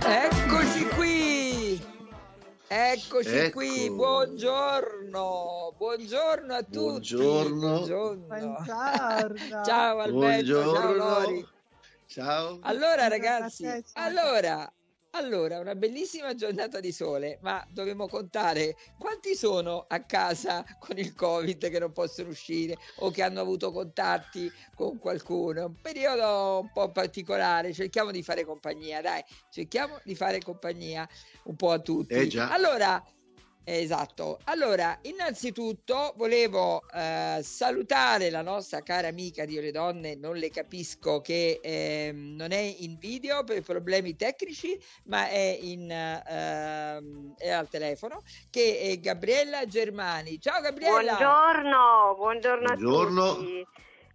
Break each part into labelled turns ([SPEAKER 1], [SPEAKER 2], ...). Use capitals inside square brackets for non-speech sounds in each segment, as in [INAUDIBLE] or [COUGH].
[SPEAKER 1] Eccoci qui! Eccoci
[SPEAKER 2] Ecco.
[SPEAKER 1] qui, buongiorno, buongiorno a tutti.
[SPEAKER 2] Buongiorno.
[SPEAKER 1] Buongiorno. [LAUGHS] Ciao Alberto, ciao
[SPEAKER 2] Buongiorno.
[SPEAKER 1] Lori.
[SPEAKER 2] Ciao.
[SPEAKER 1] Allora ragazzi,
[SPEAKER 3] ciao.
[SPEAKER 1] allora, allora, una bellissima giornata di sole, ma dobbiamo contare quanti sono a casa con il Covid che non possono uscire o che hanno avuto contatti con qualcuno. È un periodo un po' particolare, cerchiamo di fare compagnia, dai, cerchiamo di fare compagnia un po' a tutti.
[SPEAKER 2] Eh.
[SPEAKER 1] Allora, Esatto. Allora, innanzitutto volevo eh, salutare la nostra cara amica di Io le Donne, non le capisco che ehm, non è in video per problemi tecnici, ma è, in, ehm, è al telefono, che è Gabriella Germani. Ciao Gabriella!
[SPEAKER 4] Buongiorno, buongiorno a
[SPEAKER 2] Buongiorno.
[SPEAKER 4] tutti.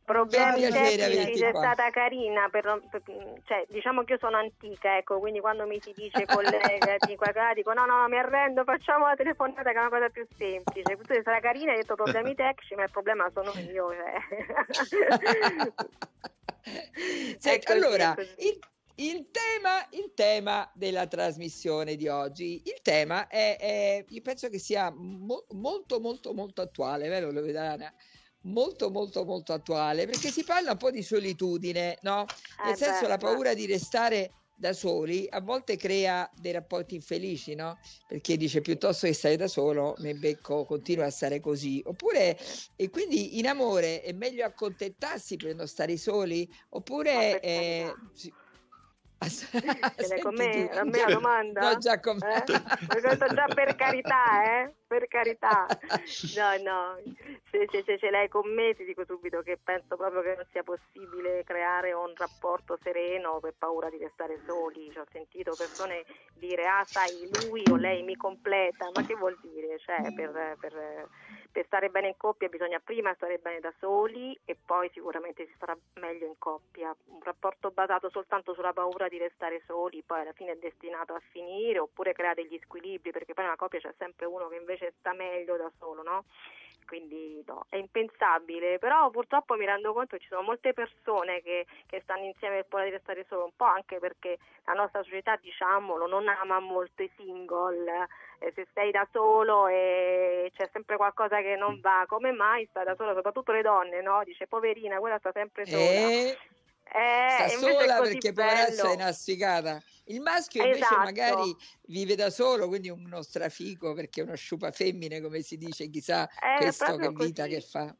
[SPEAKER 4] Problemi tecnici, è stata carina, per per- cioè, diciamo che io sono antica, ecco, quindi quando mi si dice [LAUGHS] collega di qua, qua, dico no, no, mi arrendo, facciamo la telefonata che è una cosa più semplice. Tu sei stata carina, hai detto problemi [LAUGHS] tecnici, ma il problema sono io. Cioè. [LAUGHS]
[SPEAKER 1] Senti,
[SPEAKER 4] È così,
[SPEAKER 1] allora, il, il tema, il tema della trasmissione di oggi, il tema è, è- io penso che sia mo- molto, molto, molto attuale, vero Loredana? Molto, molto, molto attuale, perché si parla un po' di solitudine, no? Nel
[SPEAKER 4] Eh
[SPEAKER 1] senso,
[SPEAKER 4] beh,
[SPEAKER 1] la
[SPEAKER 4] beh.
[SPEAKER 1] paura di restare da soli a volte crea dei rapporti infelici, no? Perché dice piuttosto che stare da solo, mi becco, continuo a stare così. Oppure, e quindi in amore è meglio accontentarsi per non stare soli? Oppure... Eh, [LAUGHS]
[SPEAKER 4] l'hai [LAUGHS] con
[SPEAKER 1] Senti
[SPEAKER 4] me? la domanda?
[SPEAKER 1] No, già con me.
[SPEAKER 4] Eh? [LAUGHS] Già per carità, eh? Per carità. No, no, se, se- se ce l'hai con me ti dico subito che penso proprio che non sia possibile creare un rapporto sereno per paura di restare soli. Cioè, ho sentito persone dire, ah sai, lui o lei mi completa, ma che vuol dire? Cioè, per, per- per stare bene in coppia bisogna prima stare bene da soli e poi sicuramente si starà meglio in coppia. Un rapporto basato soltanto sulla paura di restare soli poi alla fine è destinato a finire oppure crea degli squilibri perché poi nella coppia c'è sempre uno che invece sta meglio da solo, no? Quindi no, è impensabile, però purtroppo mi rendo conto che ci sono molte persone che, che stanno insieme per paura di restare solo, un po' anche perché la nostra società, diciamolo, non ama molto i single, eh, se sei da solo e c'è sempre qualcosa che non va, come mai sta da solo, soprattutto le donne, no? Dice poverina, quella sta sempre sola.
[SPEAKER 1] Eh,
[SPEAKER 4] Eh,
[SPEAKER 1] sta sola perché
[SPEAKER 4] bello.
[SPEAKER 1] è inassicata. Il maschio invece
[SPEAKER 4] Esatto.
[SPEAKER 1] magari vive da solo, quindi uno strafico perché è uno sciupa femmine, come si dice, chissà
[SPEAKER 4] È
[SPEAKER 1] questo che vita
[SPEAKER 4] così.
[SPEAKER 1] che fa.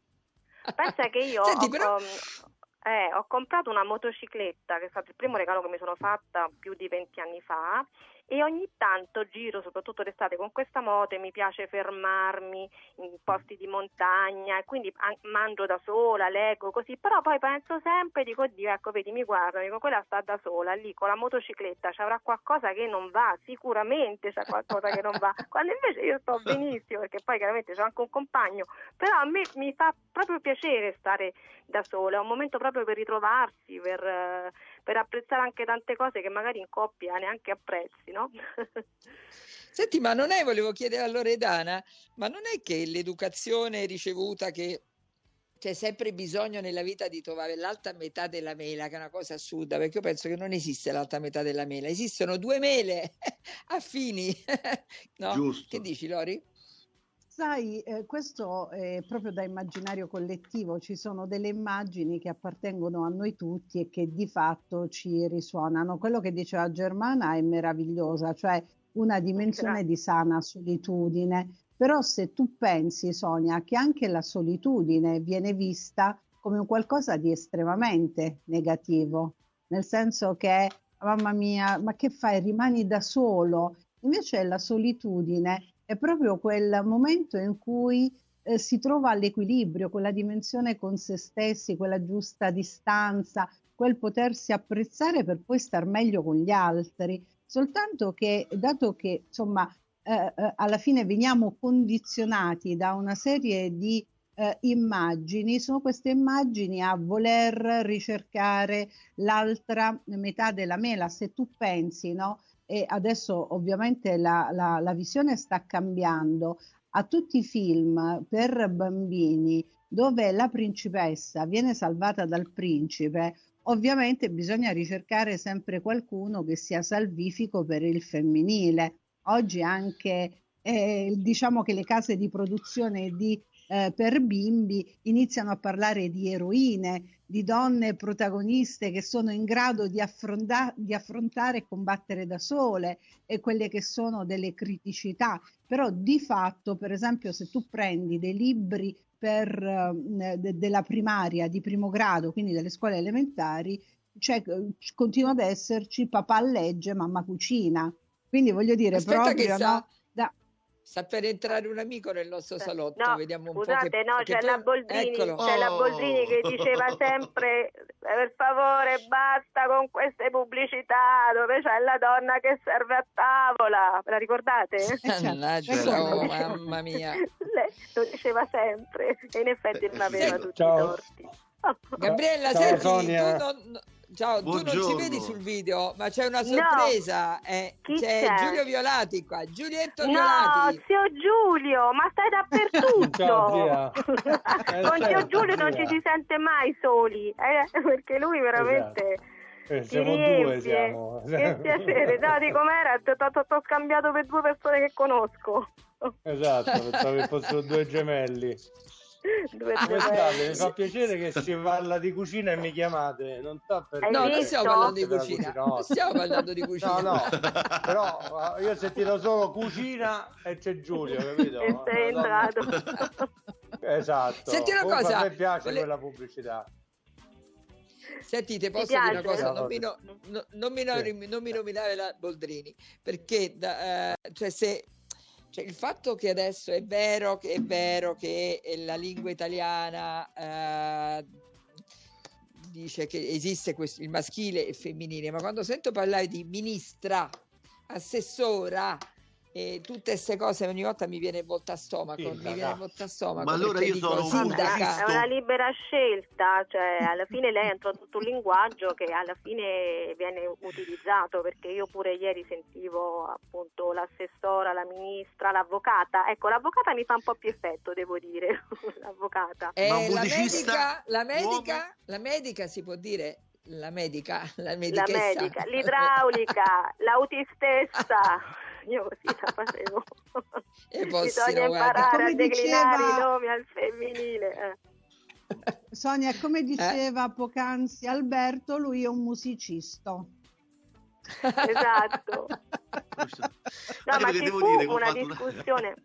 [SPEAKER 4] Pensa che io [LAUGHS]
[SPEAKER 1] Senti,
[SPEAKER 4] ho,
[SPEAKER 1] però-
[SPEAKER 4] eh, ho comprato una motocicletta, che è stato il primo regalo che mi sono fatta più di 20 anni fa, e ogni tanto giro, soprattutto d'estate, con questa moto e mi piace fermarmi in posti di montagna, e quindi an- mangio da sola, leggo così, però poi penso sempre, dico, oddio, ecco, vedi, mi guardano, dico, quella sta da sola, lì con la motocicletta ci avrà qualcosa che non va, sicuramente c'è qualcosa che non va, [LAUGHS] quando invece io sto benissimo, perché poi chiaramente c'ho anche un compagno, però a me mi fa proprio piacere stare da sola, è un momento proprio per ritrovarsi, per, eh, per apprezzare anche tante cose che magari in coppia neanche apprezzi, no? [LAUGHS]
[SPEAKER 1] Senti, ma non è, volevo chiedere a Loredana, ma non è che l'educazione ricevuta che c'è sempre bisogno nella vita di trovare l'alta metà della mela, che è una cosa assurda, perché io penso che non esiste l'alta metà della mela, esistono due mele [LAUGHS] affini, [LAUGHS] no?
[SPEAKER 2] Giusto.
[SPEAKER 1] Che dici, Lori?
[SPEAKER 3] Sai, eh, questo è proprio da immaginario collettivo, ci sono delle immagini che appartengono a noi tutti e che di fatto ci risuonano. Quello che diceva Germana è meravigliosa, cioè una dimensione di sana solitudine. Però se tu pensi, Sonia, che anche la solitudine viene vista come un qualcosa di estremamente negativo, nel senso che, mamma mia, ma che fai? Rimani da solo. Invece la solitudine è proprio quel momento in cui eh, si trova l'equilibrio, quella dimensione con se stessi, quella giusta distanza, quel potersi apprezzare per poi star meglio con gli altri. Soltanto che, dato che insomma, eh, eh, alla fine veniamo condizionati da una serie di eh, immagini, sono queste immagini a voler ricercare l'altra metà della mela. Se tu pensi, no? E adesso ovviamente la, la, la visione sta cambiando a tutti i film per bambini dove la principessa viene salvata dal principe ovviamente bisogna ricercare sempre qualcuno che sia salvifico per il femminile. Oggi anche eh, diciamo che le case di produzione di, eh, per bimbi iniziano a parlare di eroine, di donne protagoniste che sono in grado di, affronta- di affrontare e combattere da sole e quelle che sono delle criticità. Però di fatto, per esempio, se tu prendi dei libri per, eh, de- della primaria di primo grado, quindi delle scuole elementari, cioè, continua ad esserci papà legge, mamma cucina. Quindi voglio dire,
[SPEAKER 1] Aspetta
[SPEAKER 3] proprio
[SPEAKER 1] che
[SPEAKER 3] no,
[SPEAKER 1] sta per entrare un amico nel nostro salotto,
[SPEAKER 4] No,
[SPEAKER 1] vediamo un
[SPEAKER 4] scusate,
[SPEAKER 1] po' che,
[SPEAKER 4] no,
[SPEAKER 1] che
[SPEAKER 4] c'è
[SPEAKER 1] poi-
[SPEAKER 4] la Boldrini,
[SPEAKER 1] Eccolo.
[SPEAKER 4] c'è la
[SPEAKER 2] Oh.
[SPEAKER 4] Boldrini che diceva sempre per favore basta con queste pubblicità dove c'è la donna che serve a tavola, ve la ricordate?
[SPEAKER 3] certo.
[SPEAKER 1] Mannaggia, oh, mamma mia.
[SPEAKER 4] Lei lo diceva sempre e in effetti non aveva tutti
[SPEAKER 5] Ciao.
[SPEAKER 4] i torti.
[SPEAKER 1] Gabriella,
[SPEAKER 5] Ciao,
[SPEAKER 1] senti,
[SPEAKER 5] Sonia.
[SPEAKER 1] tu non, ciao, tu non ci
[SPEAKER 2] Buongiorno.
[SPEAKER 1] vedi sul video, ma c'è una
[SPEAKER 4] No.
[SPEAKER 1] sorpresa. eh,
[SPEAKER 4] Chi
[SPEAKER 1] c'è,
[SPEAKER 4] c'è?
[SPEAKER 1] Giulio Violati qua, Giulietto
[SPEAKER 4] No,
[SPEAKER 1] Violati.
[SPEAKER 4] zio Giulio, ma stai dappertutto.
[SPEAKER 5] Ciao, zia. Eh, [LAUGHS]
[SPEAKER 4] Con zio Giulio non
[SPEAKER 5] zia.
[SPEAKER 4] ci si sente mai soli, eh, [LAUGHS] perché lui veramente
[SPEAKER 5] Eh,
[SPEAKER 4] ti
[SPEAKER 5] siamo
[SPEAKER 4] riempie.
[SPEAKER 5] due, siamo.
[SPEAKER 4] Che piacere, no, di com'era, ti ho scambiato per due persone che conosco.
[SPEAKER 5] Esatto, pensavo che fossero due gemelli. Come state? Mi fa piacere che si parla di cucina e mi chiamate. Non so perché.
[SPEAKER 1] No, non stiamo parlando di cucina,
[SPEAKER 5] cucina,
[SPEAKER 1] non stiamo parlando di cucina.
[SPEAKER 5] No, no, però eh, io ho sentito solo cucina e c'è Giulio, capito? [LAUGHS]
[SPEAKER 4] E sei entrato. [LAUGHS]
[SPEAKER 5] Esatto.
[SPEAKER 1] Senti una
[SPEAKER 5] Comunque
[SPEAKER 1] cosa,
[SPEAKER 5] A me piace
[SPEAKER 1] vole-
[SPEAKER 5] quella pubblicità.
[SPEAKER 1] Sentite, posso dire una cosa? Non mi, no- no- non mi nom- non mi nominare la Boldrini, perché da- eh, cioè se, cioè il fatto che adesso è vero che, è vero che la lingua italiana eh, dice che esiste questo, il maschile e il femminile, ma quando sento parlare di ministra, assessora e tutte queste cose ogni volta mi viene volta a stomaco, mi
[SPEAKER 5] Sindaca.
[SPEAKER 1] viene volta a stomaco.
[SPEAKER 2] Ma allora io
[SPEAKER 1] dico,
[SPEAKER 2] sono un
[SPEAKER 1] sindaca.
[SPEAKER 4] È una libera scelta, cioè alla fine lei ha introdotto un linguaggio che alla fine viene utilizzato perché io pure ieri sentivo appunto l'assessora, la ministra, l'avvocata. Ecco, l'avvocata mi fa un po' più effetto, devo dire, [LAUGHS] l'avvocata.
[SPEAKER 1] Eh, la medica, la medica, la medica si può dire la medica, la
[SPEAKER 4] La medica, l'idraulica, [LAUGHS] l'autistessa. [LAUGHS] Io così la facevo. [LAUGHS]
[SPEAKER 1] E
[SPEAKER 4] Bisogna imparare
[SPEAKER 3] Come
[SPEAKER 4] a declinare
[SPEAKER 3] diceva-
[SPEAKER 4] i nomi al femminile. eh. [LAUGHS]
[SPEAKER 3] Sonia,
[SPEAKER 1] Eh?
[SPEAKER 3] come diceva poc'anzi Alberto, lui è un musicista.
[SPEAKER 4] Esatto. [LAUGHS] No, ma ci
[SPEAKER 2] devo
[SPEAKER 4] fu una- discussione,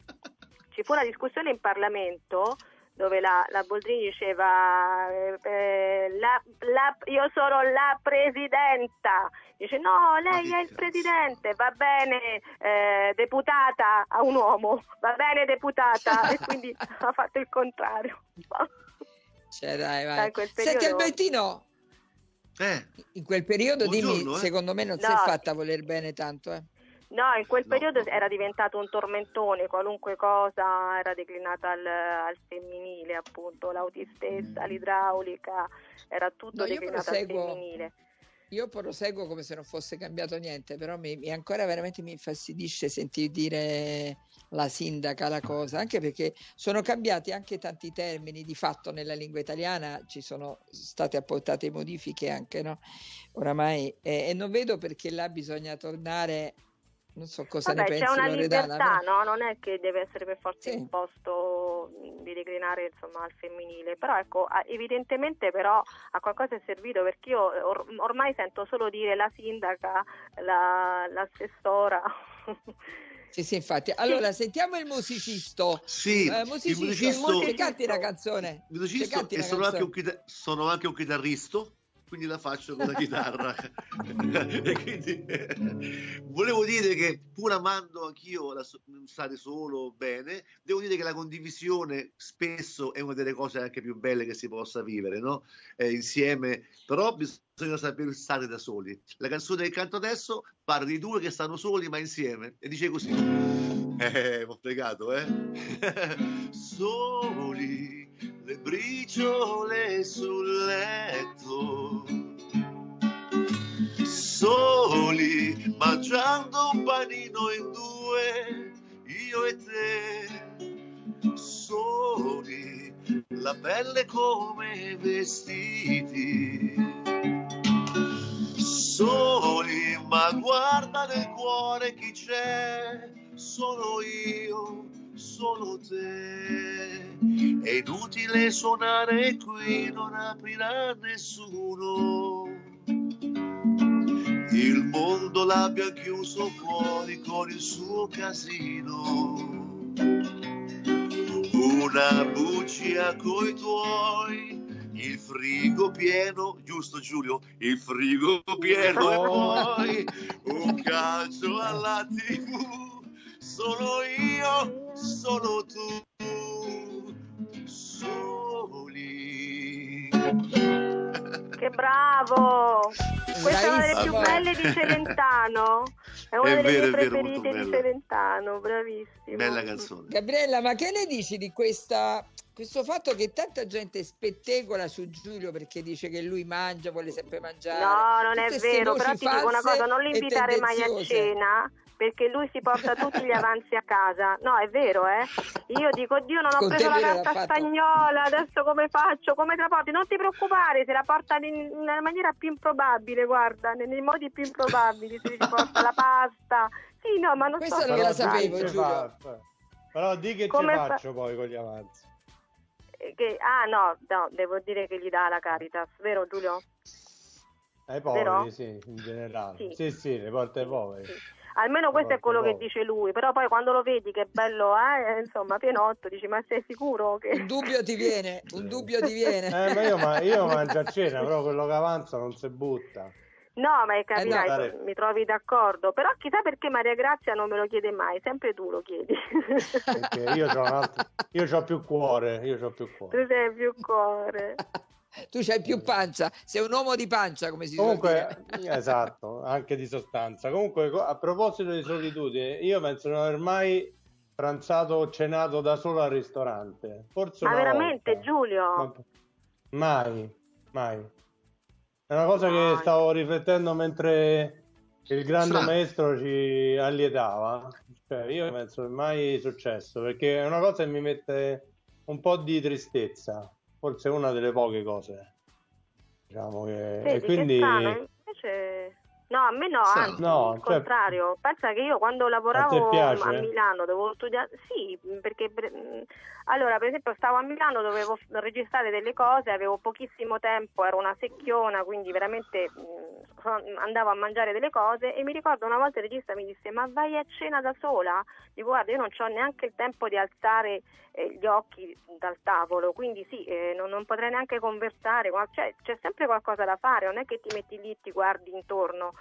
[SPEAKER 4] ci fu una discussione in Parlamento dove la, la Boldrini diceva eh, eh, la- la- io sono la presidenta dice no lei è il presidente va bene eh, deputata a un uomo va bene deputata e quindi ha fatto il contrario
[SPEAKER 1] Cioè, dai, vai.
[SPEAKER 4] Quel
[SPEAKER 1] Senti
[SPEAKER 4] periodo-
[SPEAKER 1] Albertino,
[SPEAKER 2] Eh,
[SPEAKER 1] in quel periodo dimmi,
[SPEAKER 2] Buongiorno, eh.
[SPEAKER 1] secondo me non si è
[SPEAKER 4] No.
[SPEAKER 1] fatta voler bene tanto, eh.
[SPEAKER 4] No, in quel
[SPEAKER 2] No,
[SPEAKER 4] periodo
[SPEAKER 2] no.
[SPEAKER 4] era diventato un tormentone, qualunque cosa era declinata al, al femminile, appunto, l'autistessa, l'idraulica, era tutto
[SPEAKER 1] No,
[SPEAKER 4] declinato
[SPEAKER 1] proseguo.
[SPEAKER 4] al femminile.
[SPEAKER 1] Io proseguo come se non fosse cambiato niente, però mi, mi- ancora veramente mi infastidisce sentir dire la sindaca la cosa, anche perché sono cambiati anche tanti termini, di fatto nella lingua italiana ci sono state apportate modifiche anche, no? Oramai, e, e non vedo perché là bisogna tornare, non so cosa
[SPEAKER 4] Vabbè,
[SPEAKER 1] ne
[SPEAKER 4] c'è
[SPEAKER 1] pensi
[SPEAKER 4] una
[SPEAKER 1] Loredana,
[SPEAKER 4] libertà, no? Non è che deve essere per forza
[SPEAKER 1] Sì.
[SPEAKER 4] imposto mh, di declinare insomma al femminile, però ecco, evidentemente però a qualcosa è servito perché io or- ormai sento solo dire la sindaca, la- l'assessora. [LAUGHS]
[SPEAKER 1] Sì, sì, infatti. Allora, sentiamo il musicisto.
[SPEAKER 2] sì,
[SPEAKER 1] Eh,
[SPEAKER 2] il
[SPEAKER 1] musicisto,
[SPEAKER 2] musicisto,
[SPEAKER 1] ci canti una canzone.
[SPEAKER 2] il
[SPEAKER 1] Ci
[SPEAKER 2] musicisto
[SPEAKER 1] canti
[SPEAKER 2] e sono anche un chitarrista, quindi la faccio con la chitarra. [LAUGHS] e quindi [LAUGHS] volevo dire che pur amando anch'io la stare solo bene, devo dire che la condivisione spesso è una delle cose anche più belle che si possa vivere, no? Eh, insieme, però bisogna saper stare da soli. La canzone che canto adesso parla di due che stanno soli ma insieme e dice così. [LAUGHS] Eh, ho fregato, eh? Soli, le briciole sul letto. Soli, mangiando un panino in due, io e te. Soli, la pelle come vestiti. Soli, ma guarda nel cuore chi c'è, sono io, solo te. È inutile suonare qui, non aprirà nessuno. Il mondo l'abbia chiuso fuori con il suo casino. Una buccia coi tuoi, il frigo pieno, giusto Giulio? Il frigo pieno e [LAUGHS] poi un calcio alla tv. Solo io, solo tu,
[SPEAKER 4] Che bravo! Questa è una delle più belle di Celentano. È una
[SPEAKER 2] È
[SPEAKER 4] delle
[SPEAKER 2] vero,
[SPEAKER 4] mie
[SPEAKER 2] vero,
[SPEAKER 4] preferite di. Celentano, bravissimo.
[SPEAKER 2] Bella canzone.
[SPEAKER 1] Gabriella, ma che ne dici di questa, questo fatto che tanta gente spettegola su Giulio perché dice che lui mangia, vuole sempre mangiare?
[SPEAKER 4] No, non è vero, però ti dico una cosa, non l'invitare mai a cena perché lui si porta [LAUGHS] tutti gli avanzi a casa. No, è vero, eh. Io dico, Dio, non ho
[SPEAKER 1] Con
[SPEAKER 4] preso la carta
[SPEAKER 1] fatto.
[SPEAKER 4] stagnola, adesso come faccio? Come te la porti? Non ti preoccupare, se la porta in- nella maniera più improbabile, guarda, nei, nei modi più improbabili, si porta la pasta. Sì, no, ma non
[SPEAKER 1] Questo
[SPEAKER 4] so
[SPEAKER 1] non
[SPEAKER 4] se
[SPEAKER 1] la sapevo, Giulio.
[SPEAKER 5] Però di che
[SPEAKER 4] Come
[SPEAKER 5] ci
[SPEAKER 4] fa-
[SPEAKER 5] faccio poi con gli avanzi?
[SPEAKER 4] Eh, Che, ah no, no, devo dire che gli dà la Caritas, vero Giulio?
[SPEAKER 5] Ai poveri, sì, in generale.
[SPEAKER 4] Sì.
[SPEAKER 5] Sì, sì, le porte ai poveri.
[SPEAKER 4] Sì. Almeno questo è quello che dice lui, però poi quando lo vedi che bello è, insomma, pienotto, dici ma sei sicuro che...
[SPEAKER 1] Un dubbio ti viene, un dubbio ti viene.
[SPEAKER 5] Eh, ma io, ma io mangio a cena, però quello che avanza non si butta.
[SPEAKER 4] No, ma capirai,
[SPEAKER 5] no.
[SPEAKER 4] tu- mi trovi d'accordo, però chissà perché Maria Grazia non me lo chiede mai, sempre tu lo chiedi.
[SPEAKER 5] Perché io ho altro... io più cuore, io c'ho più cuore.
[SPEAKER 4] tu sei più cuore. [LAUGHS]
[SPEAKER 1] Tu c'hai più pancia, sei un uomo di pancia, come si
[SPEAKER 5] Comunque, [LAUGHS] esatto, anche di sostanza. Comunque, co- a proposito di solitudine, io penso di non aver mai pranzato o cenato da solo al ristorante. Forse
[SPEAKER 4] Ma veramente,
[SPEAKER 5] volta.
[SPEAKER 4] Giulio?
[SPEAKER 5] Ma- Mai, mai. È una cosa che
[SPEAKER 4] Mai.
[SPEAKER 5] stavo riflettendo mentre il grande
[SPEAKER 2] Strano.
[SPEAKER 5] maestro ci allietava. Cioè, io penso che mai successo, perché è una cosa che mi mette un po' di tristezza. Forse una delle poche cose. Diciamo che...
[SPEAKER 4] Vedi,
[SPEAKER 5] e
[SPEAKER 4] che
[SPEAKER 5] quindi...
[SPEAKER 4] strano, invece... No, a me no,
[SPEAKER 2] Strano.
[SPEAKER 4] anzi,
[SPEAKER 5] No,
[SPEAKER 4] il
[SPEAKER 5] cioè-
[SPEAKER 4] contrario. Pensa che io quando
[SPEAKER 5] A
[SPEAKER 4] lavoravo
[SPEAKER 5] piace?
[SPEAKER 4] a Milano dovevo studiare... Sì, perché... Allora, per esempio, stavo a Milano, dovevo registrare delle cose, avevo pochissimo tempo, ero una secchiona, quindi veramente so- andavo a mangiare delle cose e mi ricordo una volta il regista mi disse ma vai a cena da sola? Dico guarda io non ho neanche il tempo di alzare eh, gli occhi dal tavolo, quindi sì, eh, non, non potrei neanche conversare, cioè, c'è sempre qualcosa da fare, non è che ti metti lì e ti guardi intorno,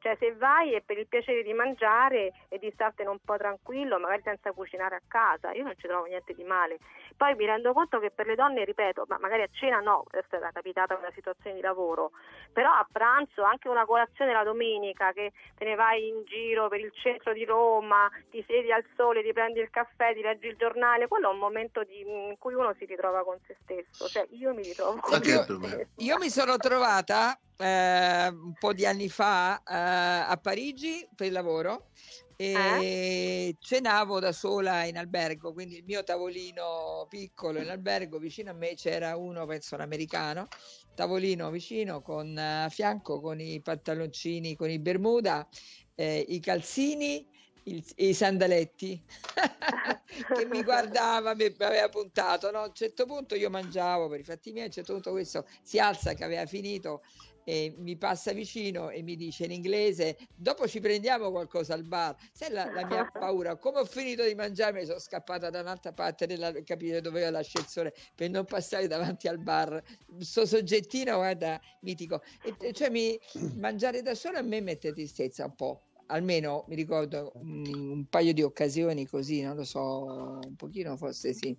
[SPEAKER 4] cioè se vai è per il piacere di mangiare e di startene un po' tranquillo, magari senza cucinare a casa, io non ci trovo niente di male. Poi mi rendo conto che per le donne, ripeto, ma magari a cena no, questa era capitata una situazione di lavoro, però a pranzo anche una colazione la domenica che te ne vai in giro per il centro di Roma, ti siedi al sole, ti prendi il caffè, ti leggi il giornale, quello è un momento di- in cui uno si ritrova con se stesso, cioè io mi ritrovo con
[SPEAKER 2] Anche
[SPEAKER 4] me stessa.
[SPEAKER 1] Io mi sono trovata eh, un po' di anni fa eh, a Parigi per lavoro e cenavo da sola in albergo, quindi il mio tavolino piccolo in albergo, vicino a me c'era uno, penso un americano, tavolino vicino con eh, a fianco con i pantaloncini, con i bermuda, eh, i calzini il- i sandaletti [LAUGHS] che mi guardava, mi aveva puntato. No? A un certo punto io mangiavo per i fatti miei, a un certo punto questo si alza che aveva finito e mi passa vicino e mi dice in inglese dopo ci prendiamo qualcosa al bar. Sai la, la mia [LAUGHS] paura? Come ho finito di mangiare mi sono scappata da un'altra parte della capire dove era l'ascensore per non passare davanti al bar. Sto soggettino guarda mitico. E, cioè mi, [CLEARS THROAT] mangiare da solo a me mette tristezza un po' almeno mi ricordo un, un paio di occasioni così non lo so un pochino forse sì.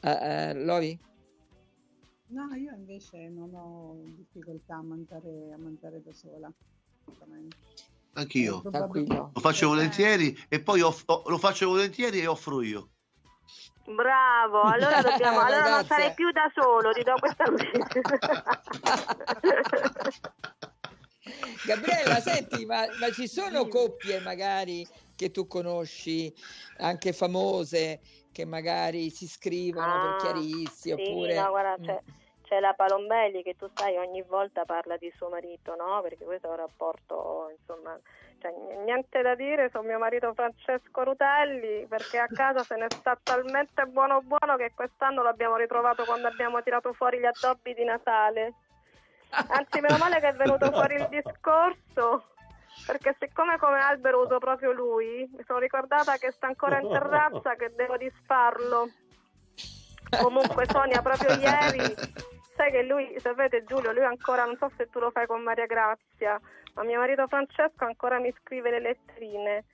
[SPEAKER 1] Eh, eh, Lovi?
[SPEAKER 3] No, io invece non ho difficoltà a mangiare, a mangiare da sola.
[SPEAKER 2] Anch'io.
[SPEAKER 3] Eh,
[SPEAKER 1] Tranquillo.
[SPEAKER 2] Lo faccio
[SPEAKER 3] Eh,
[SPEAKER 2] volentieri e poi off- oh, lo faccio volentieri e offro io.
[SPEAKER 4] Bravo, allora [LAUGHS] dobbiamo, allora non sarei più da solo, ti do questa [LAUGHS]
[SPEAKER 1] Gabriella, senti, ma, ma ci sono coppie magari che tu conosci, anche famose, che magari si scrivono per
[SPEAKER 4] Ah,
[SPEAKER 1] chiarirsi,
[SPEAKER 4] sì,
[SPEAKER 1] oppure...
[SPEAKER 4] no, guarda,
[SPEAKER 1] Mm.
[SPEAKER 4] C'è, la Palombelli che tu sai ogni volta parla di suo marito, no? Perché questo è un rapporto, insomma, cioè, niente da dire su mio marito Francesco Rutelli perché a casa se ne sta talmente buono buono che quest'anno l'abbiamo ritrovato quando abbiamo tirato fuori gli addobbi di Natale. Anzi, meno male che è venuto [LAUGHS] fuori il discorso perché siccome come albero uso proprio lui, mi sono ricordata che sta ancora in terrazza che devo disfarlo. Comunque Sonia proprio ieri sai che lui, sapete Giulio, lui ancora, non so se tu lo fai con Maria Grazia, ma mio marito Francesco ancora mi scrive le letterine.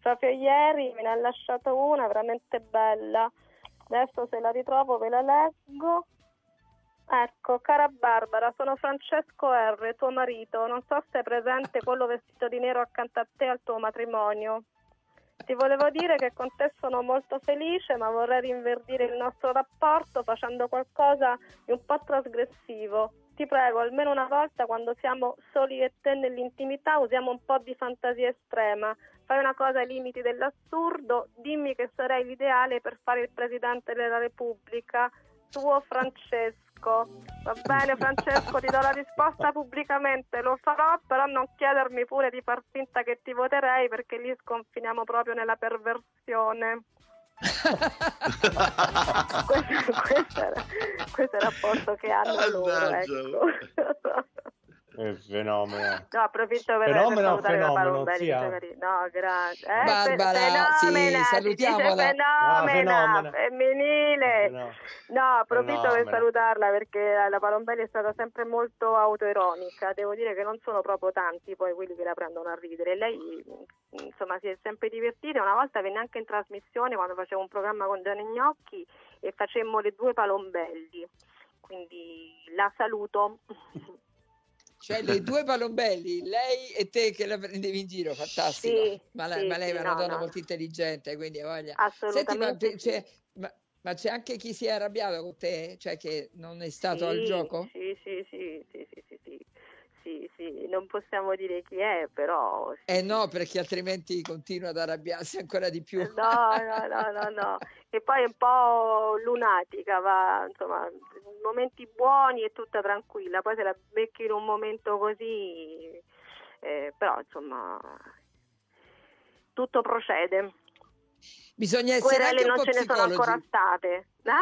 [SPEAKER 4] Proprio ieri me ne ha lasciato una veramente bella. Adesso se la ritrovo ve la leggo. Ecco, cara Barbara, sono Francesco R., tuo marito. Non so se è presente quello vestito di nero accanto a te al tuo matrimonio. Ti volevo dire che con te sono molto felice, ma vorrei rinverdire il nostro rapporto facendo qualcosa di un po' trasgressivo. Ti prego, almeno una volta quando siamo soli e te nell'intimità, usiamo un po' di fantasia estrema. Fai una cosa ai limiti dell'assurdo, dimmi che sarei l'ideale per fare il Presidente della Repubblica. Tuo Francesco. Va bene Francesco, ti do la risposta pubblicamente, lo farò, però non chiedermi pure di far finta che ti voterei perché lì sconfiniamo proprio nella perversione. questo, [LAUGHS] questo, era, questo, è il rapporto che hanno loro. Ecco.
[SPEAKER 5] Che fenomeno.
[SPEAKER 4] No, approfitto per,
[SPEAKER 5] fenomeno,
[SPEAKER 4] per salutare
[SPEAKER 5] fenomeno,
[SPEAKER 4] la
[SPEAKER 5] zia.
[SPEAKER 4] No, grazie. Eh,
[SPEAKER 1] Barbara,
[SPEAKER 4] fenomena,
[SPEAKER 1] sì, salutiamola. [LAUGHS]
[SPEAKER 5] Ah,
[SPEAKER 4] fenomena,
[SPEAKER 5] fenomena.
[SPEAKER 4] femminile.
[SPEAKER 5] No.
[SPEAKER 4] No, approfitto per
[SPEAKER 5] Fenomena.
[SPEAKER 4] salutarla perché la Palombelli è stata sempre molto autoironica. Devo dire che non sono proprio tanti poi quelli che la prendono a ridere. Lei, insomma, si è sempre divertita. Una volta venne anche in trasmissione quando facevo un programma con Gianni Gnocchi e facemmo le due Palombelli. Quindi la saluto. [LAUGHS]
[SPEAKER 1] Cioè le [LAUGHS] due palombelli, lei e te che la prendevi in giro, fantastico.
[SPEAKER 4] Sì,
[SPEAKER 1] ma, la-
[SPEAKER 4] sì,
[SPEAKER 1] ma lei è una
[SPEAKER 4] no,
[SPEAKER 1] donna
[SPEAKER 4] no.
[SPEAKER 1] molto intelligente, quindi voglia. Senti, ma,
[SPEAKER 4] Assolutamente.
[SPEAKER 1] c'è, ma- ma c'è anche chi si è arrabbiato con te? Cioè che non è stato al gioco?
[SPEAKER 4] Sì, sì, sì, sì, sì, sì, sì. Sì, non possiamo dire chi è, però... sì,
[SPEAKER 1] Eh no, perché altrimenti continua ad arrabbiarsi ancora di più.
[SPEAKER 4] No, no, no, no, no. [LAUGHS] E poi è un po' lunatica, va, insomma, in momenti buoni è tutta tranquilla, poi se la becchi in un momento così, eh, però insomma, tutto procede.
[SPEAKER 1] Bisogna essere un
[SPEAKER 4] non ce ne sono ancora state. Eh?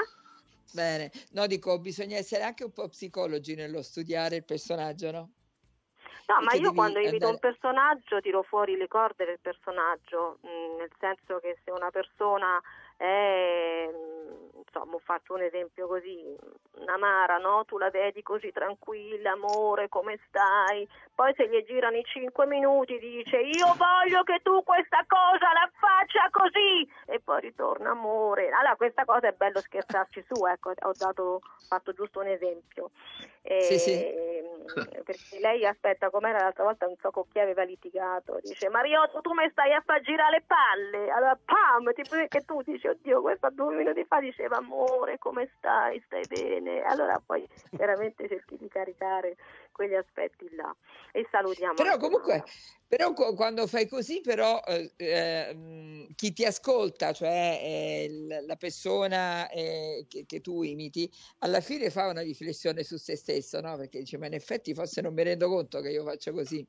[SPEAKER 1] Bene, no, dico, bisogna essere anche un po' psicologi nello studiare il personaggio, no?
[SPEAKER 4] No, ma io quando invito
[SPEAKER 1] andare-
[SPEAKER 4] un personaggio tiro fuori le corde del personaggio, mh, nel senso che se una persona è, mh, insomma, ho fatto un esempio così, una Mara, no? Tu la vedi così tranquilla, amore, come stai? Poi se gli girano i cinque minuti dice io voglio che tu questa cosa la faccia così e poi ritorna amore. Allora questa cosa è bello scherzarci su, ecco, ho dato, fatto giusto un esempio.
[SPEAKER 1] Sì, sì. [LAUGHS]
[SPEAKER 4] Perché lei aspetta com'era l'altra volta non so con chi aveva litigato dice Mariotto tu mi stai a far girare le palle. Allora pam tipo che tu dici oddio questa due minuti fa diceva amore come stai? Stai bene? Allora poi veramente cerchi di caricare quegli aspetti là e salutiamo
[SPEAKER 1] Però comunque, però qu- quando fai così, però eh, eh, chi ti ascolta, cioè eh, la persona eh, che, che tu imiti, alla fine fa una riflessione su se stesso, no? Perché dice, ma in effetti forse non mi rendo conto che io faccio così.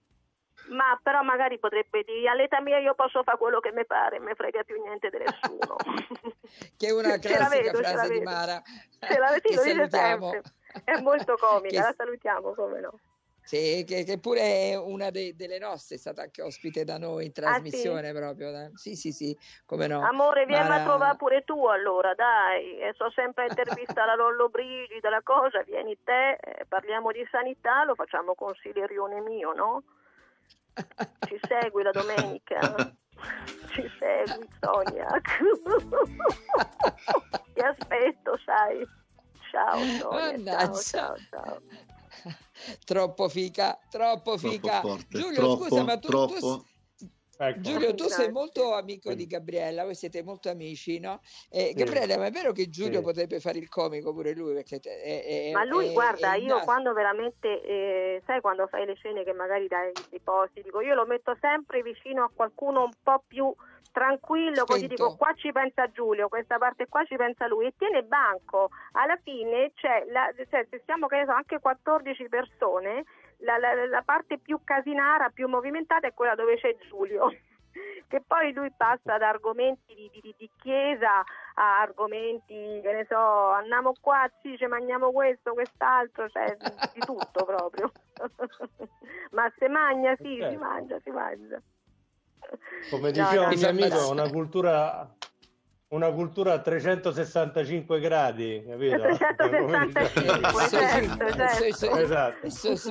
[SPEAKER 4] ma però magari potrebbe dire all'età mia io posso fare quello che mi pare non mi frega più niente di nessuno [LAUGHS]
[SPEAKER 1] Che è una [LAUGHS]
[SPEAKER 4] Ce la
[SPEAKER 1] classica
[SPEAKER 4] vedo, ce la
[SPEAKER 1] frase di
[SPEAKER 4] vedo.
[SPEAKER 1] Mara.
[SPEAKER 4] Ce la- [LAUGHS] lo dice
[SPEAKER 1] salutiamo.
[SPEAKER 4] sempre. È molto comica
[SPEAKER 1] Che-
[SPEAKER 4] la salutiamo come no
[SPEAKER 1] Sì, che, che pure è una de- delle nostre, è stata anche ospite da noi in
[SPEAKER 4] Ah, sì?
[SPEAKER 1] trasmissione proprio. da- Sì, sì, sì, come no.
[SPEAKER 4] Amore, vieni
[SPEAKER 1] Mara-
[SPEAKER 4] a trovare pure tu allora, dai. E so sempre intervista la Lollo Brigida, la cosa, vieni te, eh, parliamo di sanità, lo facciamo consiglierione mio, no? Ci segui la domenica? [LAUGHS] Ci segui, Sonia? [LAUGHS] Ti aspetto, sai. Ciao, [LAUGHS] Sonia. Ciao, ciao, ciao. [LAUGHS]
[SPEAKER 1] Troppo fica, troppo
[SPEAKER 2] Troppo
[SPEAKER 1] fica.
[SPEAKER 2] forte,
[SPEAKER 1] Giulio,
[SPEAKER 2] troppo,
[SPEAKER 1] scusa, ma tu, tu
[SPEAKER 2] troppo.
[SPEAKER 1] s-
[SPEAKER 5] Ecco.
[SPEAKER 1] Giulio, tu sei molto amico di Gabriella, voi siete molto amici, no? Eh,
[SPEAKER 5] Sì.
[SPEAKER 1] Gabriella, ma è vero che Giulio
[SPEAKER 5] Sì.
[SPEAKER 1] potrebbe fare il comico pure lui? Perché è- è-
[SPEAKER 4] Ma lui,
[SPEAKER 1] è-
[SPEAKER 4] guarda,
[SPEAKER 1] è
[SPEAKER 4] io
[SPEAKER 1] innato.
[SPEAKER 4] quando veramente, eh, sai quando fai le scene che magari dai i posti, dico io lo metto sempre vicino a qualcuno un po' più tranquillo, così
[SPEAKER 1] Spento.
[SPEAKER 4] dico qua ci pensa Giulio, questa parte qua ci pensa lui e tiene banco. Alla fine c'è, la, cioè, se siamo che ne so, anche 14 persone, la, la- la parte più casinara, più movimentata è quella dove c'è Giulio. [LAUGHS] Che poi lui passa da argomenti di, di- di chiesa a argomenti, che ne so, andiamo qua, sì, ci mangiamo questo, quest'altro, cioè [LAUGHS] di tutto proprio. [LAUGHS] Ma se mangia, sì, si
[SPEAKER 5] Certo.
[SPEAKER 4] mangia, si mangia.
[SPEAKER 5] Come diceva
[SPEAKER 4] no,
[SPEAKER 5] un mio amico, è una cultura, una cultura a 365 gradi, capito?
[SPEAKER 4] 365,
[SPEAKER 5] Come
[SPEAKER 1] Sui
[SPEAKER 4] certo, certo.
[SPEAKER 5] Esatto.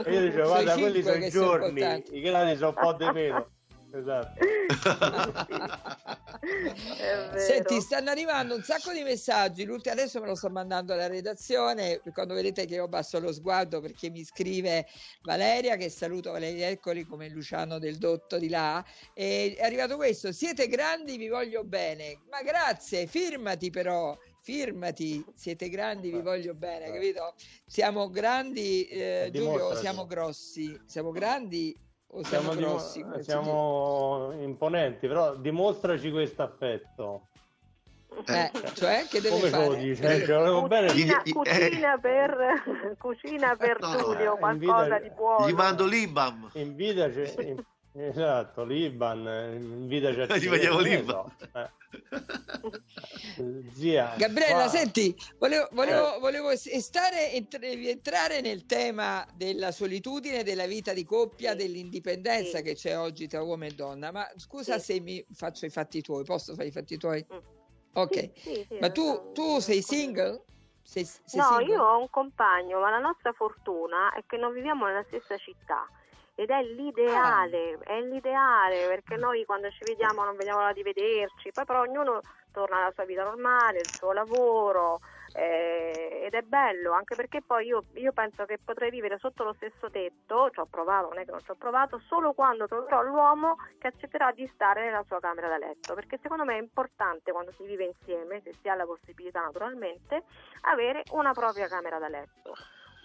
[SPEAKER 5] E io dicevo, guarda, quelli sono i giorni, i gradi sono un po' di meno. Esatto. [LAUGHS]
[SPEAKER 4] È vero.
[SPEAKER 1] Senti, stanno arrivando un sacco di messaggi. L'ultimo adesso me lo sto mandando alla redazione. Quando vedete che io basso lo sguardo perché mi scrive Valeria, che saluto Valeria Eccoli come Luciano del Dotto di là. E è arrivato questo: siete grandi, vi voglio bene. Ma grazie, firmati però. Firmati, siete grandi, vi voglio bene, capito? Siamo grandi, eh, Giulio, siamo grossi? Siamo grandi o siamo,
[SPEAKER 5] Siamo,
[SPEAKER 1] grossi? si
[SPEAKER 5] siamo imponenti, però dimostraci questo affetto.
[SPEAKER 1] dice? Eh, cioè, che deve
[SPEAKER 5] Come
[SPEAKER 1] fare? deve-
[SPEAKER 5] Eh, l'avevo bene.
[SPEAKER 4] Cucina, cucina per, [LAUGHS] cucina per
[SPEAKER 2] No,
[SPEAKER 4] Giulio,
[SPEAKER 5] eh,
[SPEAKER 4] qualcosa
[SPEAKER 5] invita-
[SPEAKER 4] di buono.
[SPEAKER 2] Gli mando l'Ibam.
[SPEAKER 5] Invitaci, in- esatto, l'Iban, invitaci a che ne
[SPEAKER 2] l'Iban.
[SPEAKER 5] eh. [LAUGHS] Zia,
[SPEAKER 1] Gabriella,
[SPEAKER 5] qua-
[SPEAKER 1] senti, volevo, volevo,
[SPEAKER 5] Eh.
[SPEAKER 1] volevo stare, entr- entrare nel tema della solitudine, della vita di coppia, dell'indipendenza
[SPEAKER 4] Sì.
[SPEAKER 1] che c'è oggi tra uomo e donna. Ma scusa
[SPEAKER 4] Sì.
[SPEAKER 1] se mi faccio i fatti tuoi, posso fare i fatti tuoi?
[SPEAKER 4] Mm.
[SPEAKER 1] Ok,
[SPEAKER 4] Sì, sì, sì,
[SPEAKER 1] ma tu, tu sei single? Sei, sei
[SPEAKER 4] No,
[SPEAKER 1] single?
[SPEAKER 4] io ho un compagno, ma la nostra fortuna è che non viviamo nella stessa città. Ed è l'ideale,
[SPEAKER 1] Ah.
[SPEAKER 4] è l'ideale, perché noi quando ci vediamo non vediamo l'ora di vederci, poi però ognuno torna alla sua vita normale, il suo lavoro, eh, ed è bello, anche perché poi io, io penso che potrei vivere sotto lo stesso tetto, ci ho provato, non è che non ci ho provato, solo quando troverò l'uomo che accetterà di stare nella sua camera da letto, perché secondo me è importante quando si vive insieme, se si ha la possibilità naturalmente, avere una propria camera da letto.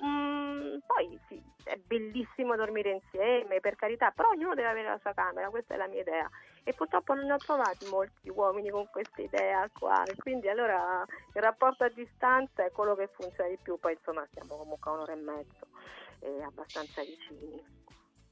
[SPEAKER 4] Mm, poi sì, è bellissimo dormire insieme, per carità, però ognuno deve avere la sua camera, questa è la mia idea. E purtroppo non ne ho trovati molti uomini con questa idea qua, e quindi allora il rapporto a distanza è quello che funziona di più, poi insomma siamo comunque a un'ora e mezzo, eh, abbastanza vicini.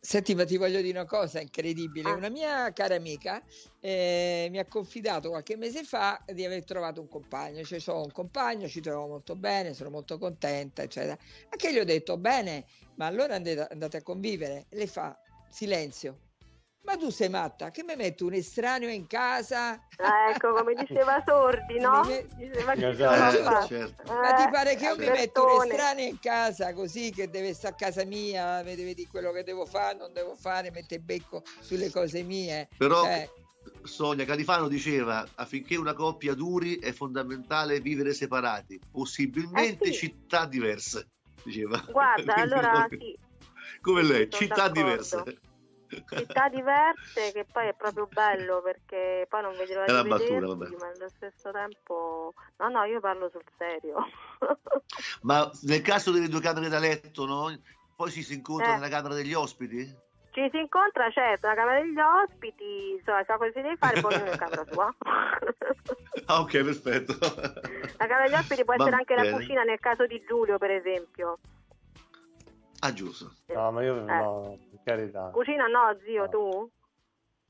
[SPEAKER 1] Senti, ma ti voglio dire una cosa incredibile.
[SPEAKER 4] Ah.
[SPEAKER 1] Una mia cara amica eh, mi ha confidato qualche mese fa di aver trovato un compagno. Cioè, ho un compagno, ci trovo molto bene, sono molto contenta, eccetera. Anche gli ho detto, bene, ma allora andate, andate a convivere. E lei fa, silenzio. Ma tu sei matta? Che mi metto un estraneo in casa?
[SPEAKER 4] Ah, ecco, come diceva Sordi, no? Diceva che
[SPEAKER 5] Esatto.
[SPEAKER 2] Eh, certo.
[SPEAKER 1] Ma ti
[SPEAKER 4] Eh,
[SPEAKER 1] pare che io mi metto un estraneo in casa così che deve stare a casa mia, mi deve dire quello che devo fare, non devo fare, mette il becco sulle cose mie.
[SPEAKER 2] Però
[SPEAKER 1] Cioè,
[SPEAKER 2] Sonia Califano diceva affinché una coppia duri è fondamentale vivere separati, possibilmente
[SPEAKER 4] Eh sì.
[SPEAKER 2] città diverse. Diceva.
[SPEAKER 4] Guarda, [LAUGHS] allora sì,
[SPEAKER 2] Come lei,
[SPEAKER 4] Sono
[SPEAKER 2] città
[SPEAKER 4] d'accordo.
[SPEAKER 2] diverse.
[SPEAKER 4] Città diverse che poi è proprio bello perché poi non vedi l'ora di
[SPEAKER 2] vabbè.
[SPEAKER 4] ma allo stesso tempo no no io parlo sul serio [LAUGHS]
[SPEAKER 2] Ma nel caso delle due camere da letto, no? Poi ci si incontra
[SPEAKER 4] Eh.
[SPEAKER 2] nella camera degli ospiti?
[SPEAKER 4] ci si incontra certo la camera degli ospiti insomma sa cosa si deve fare poi ognuno in camera sua [LAUGHS]
[SPEAKER 2] Ah, ok, perfetto.
[SPEAKER 4] la camera degli ospiti può
[SPEAKER 2] Va
[SPEAKER 4] essere anche la
[SPEAKER 2] bene.
[SPEAKER 4] cucina nel caso di Giulio per esempio
[SPEAKER 2] Ah, giusto.
[SPEAKER 5] No, ma io
[SPEAKER 4] Eh.
[SPEAKER 5] no, carità.
[SPEAKER 4] cucina no zio
[SPEAKER 5] No.
[SPEAKER 4] tu?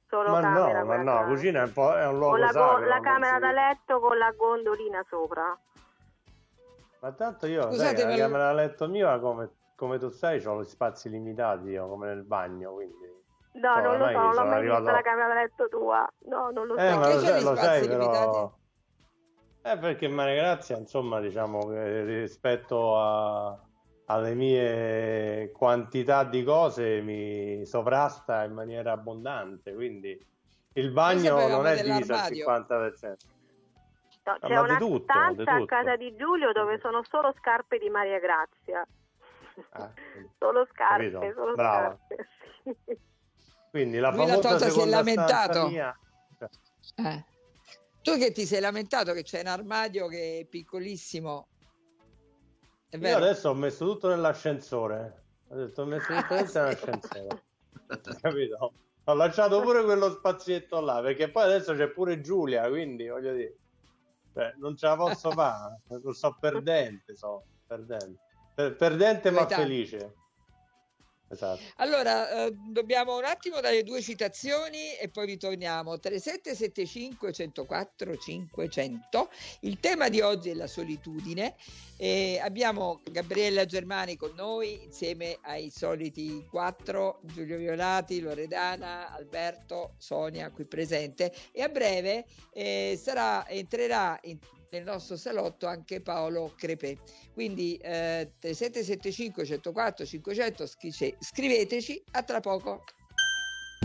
[SPEAKER 4] solo
[SPEAKER 5] Ma
[SPEAKER 4] camera
[SPEAKER 5] no, ma no, cucina è un, po', è un luogo
[SPEAKER 4] con la,
[SPEAKER 5] sacro.
[SPEAKER 4] la camera da letto con la gondolina sopra
[SPEAKER 5] Ma tanto io, sai,
[SPEAKER 1] Scusate,
[SPEAKER 5] la
[SPEAKER 1] ma-
[SPEAKER 5] camera da letto mia, come, come tu sai, ho gli spazi limitati io, come nel bagno, quindi...
[SPEAKER 4] no
[SPEAKER 5] No,
[SPEAKER 4] non lo so non l'ho mai
[SPEAKER 5] arrivato-
[SPEAKER 4] vista la camera da letto tua no non lo so
[SPEAKER 5] Eh, ma
[SPEAKER 1] Perché
[SPEAKER 5] lo,
[SPEAKER 1] c'è
[SPEAKER 5] sai- lo sai, però... Eh, perché Maria Grazia, insomma, diciamo che rispetto a- alle mie quantità di cose mi sovrasta in maniera abbondante, quindi il bagno non è diviso al
[SPEAKER 1] dell'armadio.
[SPEAKER 5] 50%.
[SPEAKER 4] No, c'è una
[SPEAKER 5] tutto,
[SPEAKER 4] stanza a casa di Giulio dove sono solo scarpe di Maria Grazia.
[SPEAKER 5] Ah, [LAUGHS]
[SPEAKER 4] solo scarpe,
[SPEAKER 5] capito?
[SPEAKER 4] solo
[SPEAKER 5] Brava.
[SPEAKER 4] scarpe. sì.
[SPEAKER 5] Quindi la
[SPEAKER 1] Lui la
[SPEAKER 5] famosa
[SPEAKER 1] Tota si è lamentato.
[SPEAKER 5] mia,
[SPEAKER 1] Eh. Tu che ti sei lamentato che c'è un armadio che è piccolissimo.
[SPEAKER 5] Io adesso ho messo tutto nell'ascensore. Ho detto ho messo tutto [LAUGHS] nell'ascensore. Capito? Ho lasciato pure quello spazietto là, perché poi adesso c'è pure Giulia, quindi voglio dire, cioè, non ce la posso fare, [LAUGHS] lo so perdente, so perdente. Per- perdente ma felice. Esatto.
[SPEAKER 1] Allora, eh, dobbiamo un attimo dare due citazioni e poi ritorniamo. 3775 104 500. Il tema di oggi è la solitudine. E abbiamo Gabriella Germani con noi insieme ai soliti quattro, Giulio Violati, Loredana, Alberto, Sonia qui presente e a breve eh, sarà, entrerà in- nel nostro salotto anche Paolo Crepè. Quindi eh, 3775 104 500 scrice- scriveteci, a tra poco.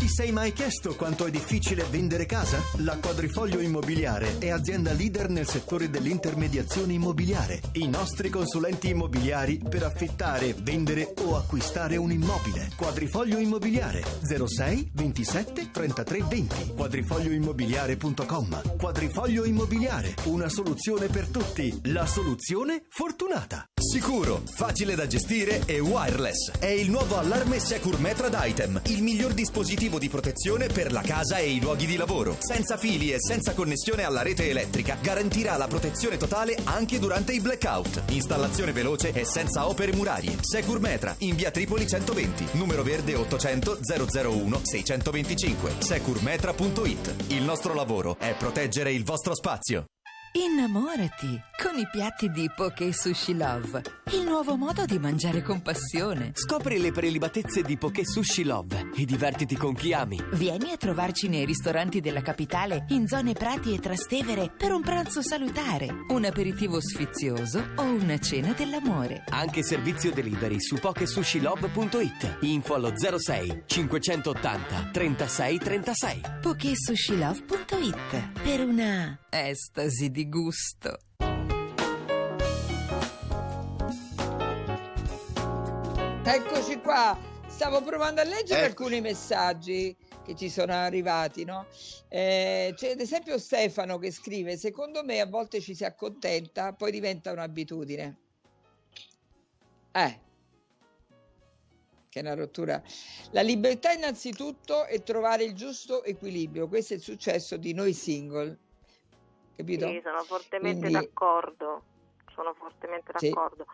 [SPEAKER 6] Ti sei mai chiesto quanto è difficile vendere casa? La Quadrifoglio Immobiliare è azienda leader nel settore dell'intermediazione immobiliare. I nostri consulenti immobiliari per affittare, vendere o acquistare un immobile. Quadrifoglio Immobiliare 06 27 33 20 quadrifoglioimmobiliare.com Quadrifoglio Immobiliare, una soluzione per tutti. La soluzione fortunata.
[SPEAKER 7] Sicuro, facile da gestire e wireless. È il nuovo allarme Secure Metra d'Item, il miglior dispositivo di protezione per la casa e i luoghi di lavoro. Senza fili e senza connessione alla rete elettrica, garantirà la protezione totale anche durante i blackout. Installazione veloce e senza opere murarie. Secure Metra, in via Tripoli 120, numero verde 800 001 625. Securmetra.it. Il nostro lavoro è proteggere il vostro spazio.
[SPEAKER 8] Innamorati con i piatti di Poké Sushi Love, il nuovo modo di mangiare con passione.
[SPEAKER 9] Scopri le prelibatezze di Poké Sushi Love e divertiti con chi ami.
[SPEAKER 8] Vieni a trovarci nei ristoranti della capitale, in zone Prati e Trastevere, per un pranzo salutare, un aperitivo sfizioso o una cena dell'amore.
[SPEAKER 9] Anche servizio delivery su pokesushilove.it. Info allo 06 580 36 36.
[SPEAKER 8] PokéSushiLove.it per una estasi di gusto.
[SPEAKER 1] Eccoci qua. Stavo provando a leggere
[SPEAKER 2] Eccoci.
[SPEAKER 1] alcuni messaggi che ci sono arrivati, no? Eh, c'è ad esempio Stefano che scrive: Secondo me a volte ci si accontenta, poi diventa un'abitudine. Eh, che è una rottura. La libertà, innanzitutto, è trovare il giusto equilibrio. Questo è il successo di noi single. Capito?
[SPEAKER 4] Sì, sono fortemente
[SPEAKER 1] Quindi-
[SPEAKER 4] d'accordo. Sono fortemente
[SPEAKER 1] Sì.
[SPEAKER 4] d'accordo.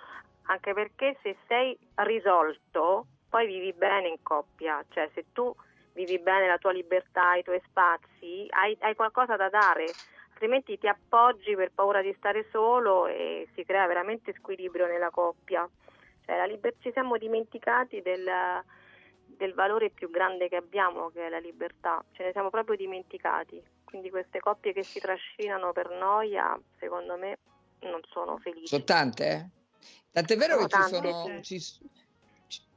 [SPEAKER 4] Anche perché se sei risolto, poi vivi bene in coppia. Cioè, se tu vivi bene la tua libertà, i tuoi spazi, hai, hai qualcosa da dare. Altrimenti ti appoggi per paura di stare solo e si crea veramente squilibrio nella coppia. Cioè, la liber- ci siamo dimenticati del, del valore più grande che abbiamo, che è la libertà. Ce ne siamo proprio dimenticati. Quindi queste coppie che si trascinano per noia, secondo me, non sono felici.
[SPEAKER 1] Sono tante, eh? Tant'è vero
[SPEAKER 4] Sono
[SPEAKER 1] che ci
[SPEAKER 4] tante,
[SPEAKER 1] sono,
[SPEAKER 3] sì.
[SPEAKER 1] ci,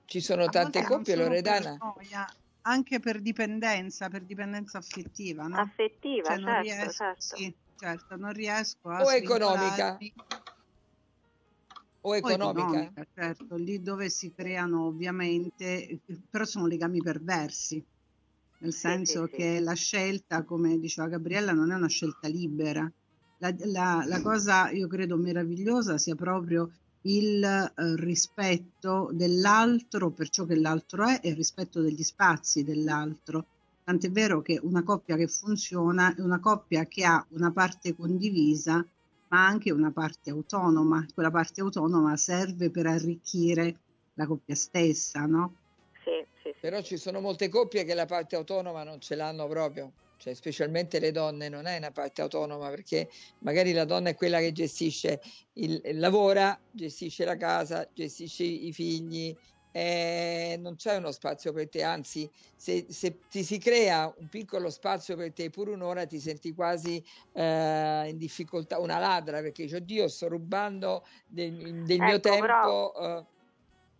[SPEAKER 1] ci sono tante coppie,
[SPEAKER 3] solo per
[SPEAKER 1] Loredana.
[SPEAKER 3] noia, anche per dipendenza, per dipendenza affettiva, no?
[SPEAKER 4] Affettiva,
[SPEAKER 3] Cioè,
[SPEAKER 4] certo,
[SPEAKER 3] riesco,
[SPEAKER 4] certo.
[SPEAKER 3] sì, certo, non riesco a
[SPEAKER 1] O economica. O
[SPEAKER 3] O
[SPEAKER 1] economica.
[SPEAKER 3] certo, lì dove si creano ovviamente, però sono legami perversi, nel senso
[SPEAKER 4] sì, sì.
[SPEAKER 3] che la scelta, come diceva Gabriella, non è una scelta libera. La, la- la cosa, io credo, meravigliosa sia proprio il eh, rispetto dell'altro per ciò che l'altro è e il rispetto degli spazi dell'altro. Tant'è vero che una coppia che funziona è una coppia che ha una parte condivisa, ma anche una parte autonoma. Quella parte autonoma serve per arricchire la coppia stessa, no?
[SPEAKER 1] Però ci sono molte coppie che la parte autonoma non ce l'hanno proprio, cioè specialmente le donne non è una parte autonoma perché magari la donna è quella che gestisce il, lavora, gestisce la casa, gestisce i figli, eh, non c'è uno spazio per te, anzi se, se ti si crea un piccolo spazio per te pure un'ora ti senti quasi eh, in difficoltà, una ladra perché dici oddio sto rubando del, del mio
[SPEAKER 4] Ecco,
[SPEAKER 1] tempo.
[SPEAKER 4] però-
[SPEAKER 1] eh,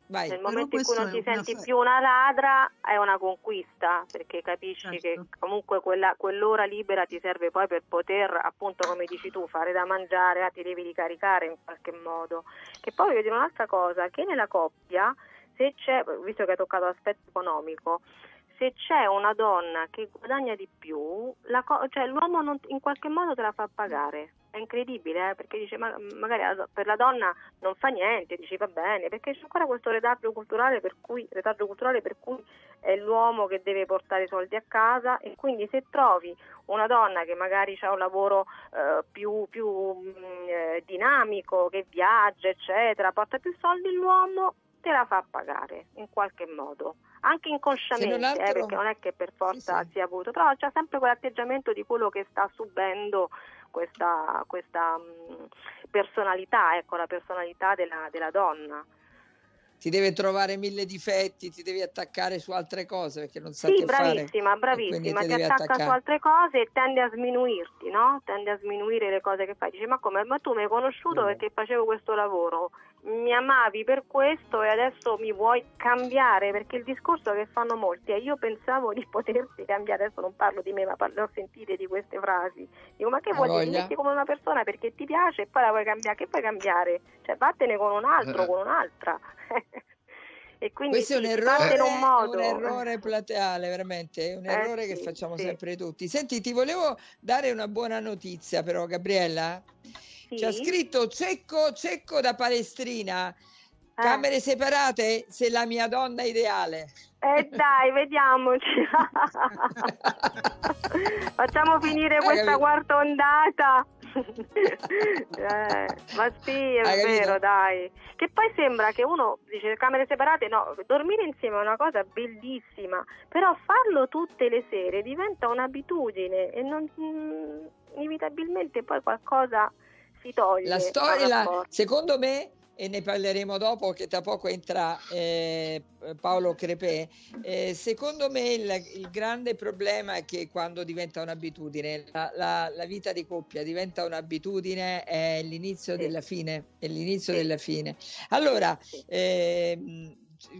[SPEAKER 1] vai.
[SPEAKER 4] Nel momento in cui non ti
[SPEAKER 3] una
[SPEAKER 4] senti
[SPEAKER 3] fa-
[SPEAKER 4] più una ladra è una conquista, perché capisci che
[SPEAKER 3] Certo.
[SPEAKER 4] comunque quella, quell'ora libera ti serve poi per poter, appunto come dici tu, fare da mangiare, ah, ti devi ricaricare in qualche modo. Che poi voglio dire un'altra cosa, che nella coppia, se c'è, visto che hai toccato l'aspetto economico, se c'è una donna che guadagna di più, la co- cioè l'uomo non- in qualche modo te la fa pagare. È incredibile, eh, perché dice, ma magari la- per la donna non fa niente, dici va bene, perché c'è ancora questo retaggio culturale per cui, retaggio culturale per cui è l'uomo che deve portare i soldi a casa e quindi se trovi una donna che magari ha un lavoro eh, più, più, mh, eh, dinamico, che viaggia, eccetera, porta più soldi, l'uomo te la fa pagare in qualche modo, anche inconsciamente,
[SPEAKER 1] altro-
[SPEAKER 4] eh, perché non è che per forza
[SPEAKER 1] Sì, sì.
[SPEAKER 4] sia voluto, però c'è sempre quell'atteggiamento di quello che sta subendo questa, questa mh, personalità, ecco, la personalità della, della donna.
[SPEAKER 1] Ti deve trovare mille difetti, ti devi attaccare su altre cose perché non sa
[SPEAKER 4] Sì,
[SPEAKER 1] che fare.
[SPEAKER 4] bravissima,
[SPEAKER 1] e
[SPEAKER 4] bravissima, ti
[SPEAKER 1] devi
[SPEAKER 4] attacca
[SPEAKER 1] attaccare.
[SPEAKER 4] su altre cose e tende a sminuirti, no? Tende a sminuire le cose che fai. Dici, ma come? Ma tu mi hai conosciuto
[SPEAKER 5] Sì.
[SPEAKER 4] perché facevo questo lavoro, mi amavi per questo e adesso mi vuoi cambiare? Perché il discorso che fanno molti è io pensavo di [LAUGHS] poterti cambiare, adesso non parlo di me, ma parlo, ho sentite di queste frasi. Dico, ma che vuoi dire? Metti come una persona perché ti piace e poi la vuoi cambiare? Che puoi cambiare? Cioè, vattene con un altro,
[SPEAKER 2] Eh.
[SPEAKER 4] con un'altra. [LAUGHS] e quindi
[SPEAKER 1] Questo è un errore,
[SPEAKER 4] un [LAUGHS]
[SPEAKER 1] errore plateale, veramente, è un
[SPEAKER 4] Eh,
[SPEAKER 1] errore che
[SPEAKER 4] sì,
[SPEAKER 1] facciamo
[SPEAKER 4] sì.
[SPEAKER 1] sempre tutti. Senti, ti volevo dare una buona notizia però, Gabriella.
[SPEAKER 4] Sì?
[SPEAKER 1] Ha scritto Cecco, Cecco da Palestrina,
[SPEAKER 4] Eh.
[SPEAKER 1] camere separate, sei la mia donna ideale.
[SPEAKER 4] Eh dai, vediamoci. [LAUGHS] Facciamo finire questa
[SPEAKER 1] capito?
[SPEAKER 4] quarta ondata. Eh, ma sì, è
[SPEAKER 1] Hai capito?
[SPEAKER 4] vero, dai. Che poi sembra che uno dice camere separate, no, dormire insieme è una cosa bellissima, però farlo tutte le sere diventa un'abitudine e non, mm, inevitabilmente poi qualcosa si toglie.
[SPEAKER 1] La storia, la- secondo me, e ne parleremo dopo che tra poco entra eh, Paolo Crepè, eh, secondo me il, il grande problema è che quando diventa un'abitudine, la, la- la vita di coppia diventa un'abitudine, è l'inizio
[SPEAKER 4] Sì.
[SPEAKER 1] della fine, è l'inizio
[SPEAKER 4] Sì.
[SPEAKER 1] della fine. Allora, ehm,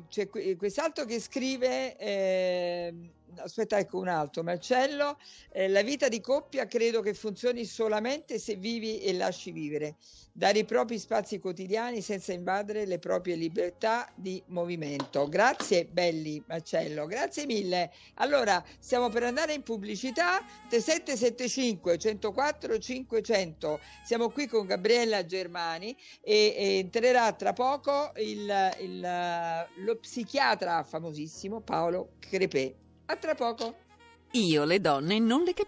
[SPEAKER 1] c'è que- quest'altro che scrive, ehm, aspetta ecco un altro, Marcello, eh, la vita di coppia credo che funzioni solamente se vivi e lasci vivere, dare i propri spazi quotidiani senza invadere le proprie libertà di movimento. Grazie belli Marcello, grazie mille. Allora, stiamo per andare in pubblicità, 3775 104 500. Siamo qui con Gabriella Germani e, e entrerà tra poco il- il- lo psichiatra famosissimo Paolo Crepè. A tra poco.
[SPEAKER 8] Io le donne non le capisco.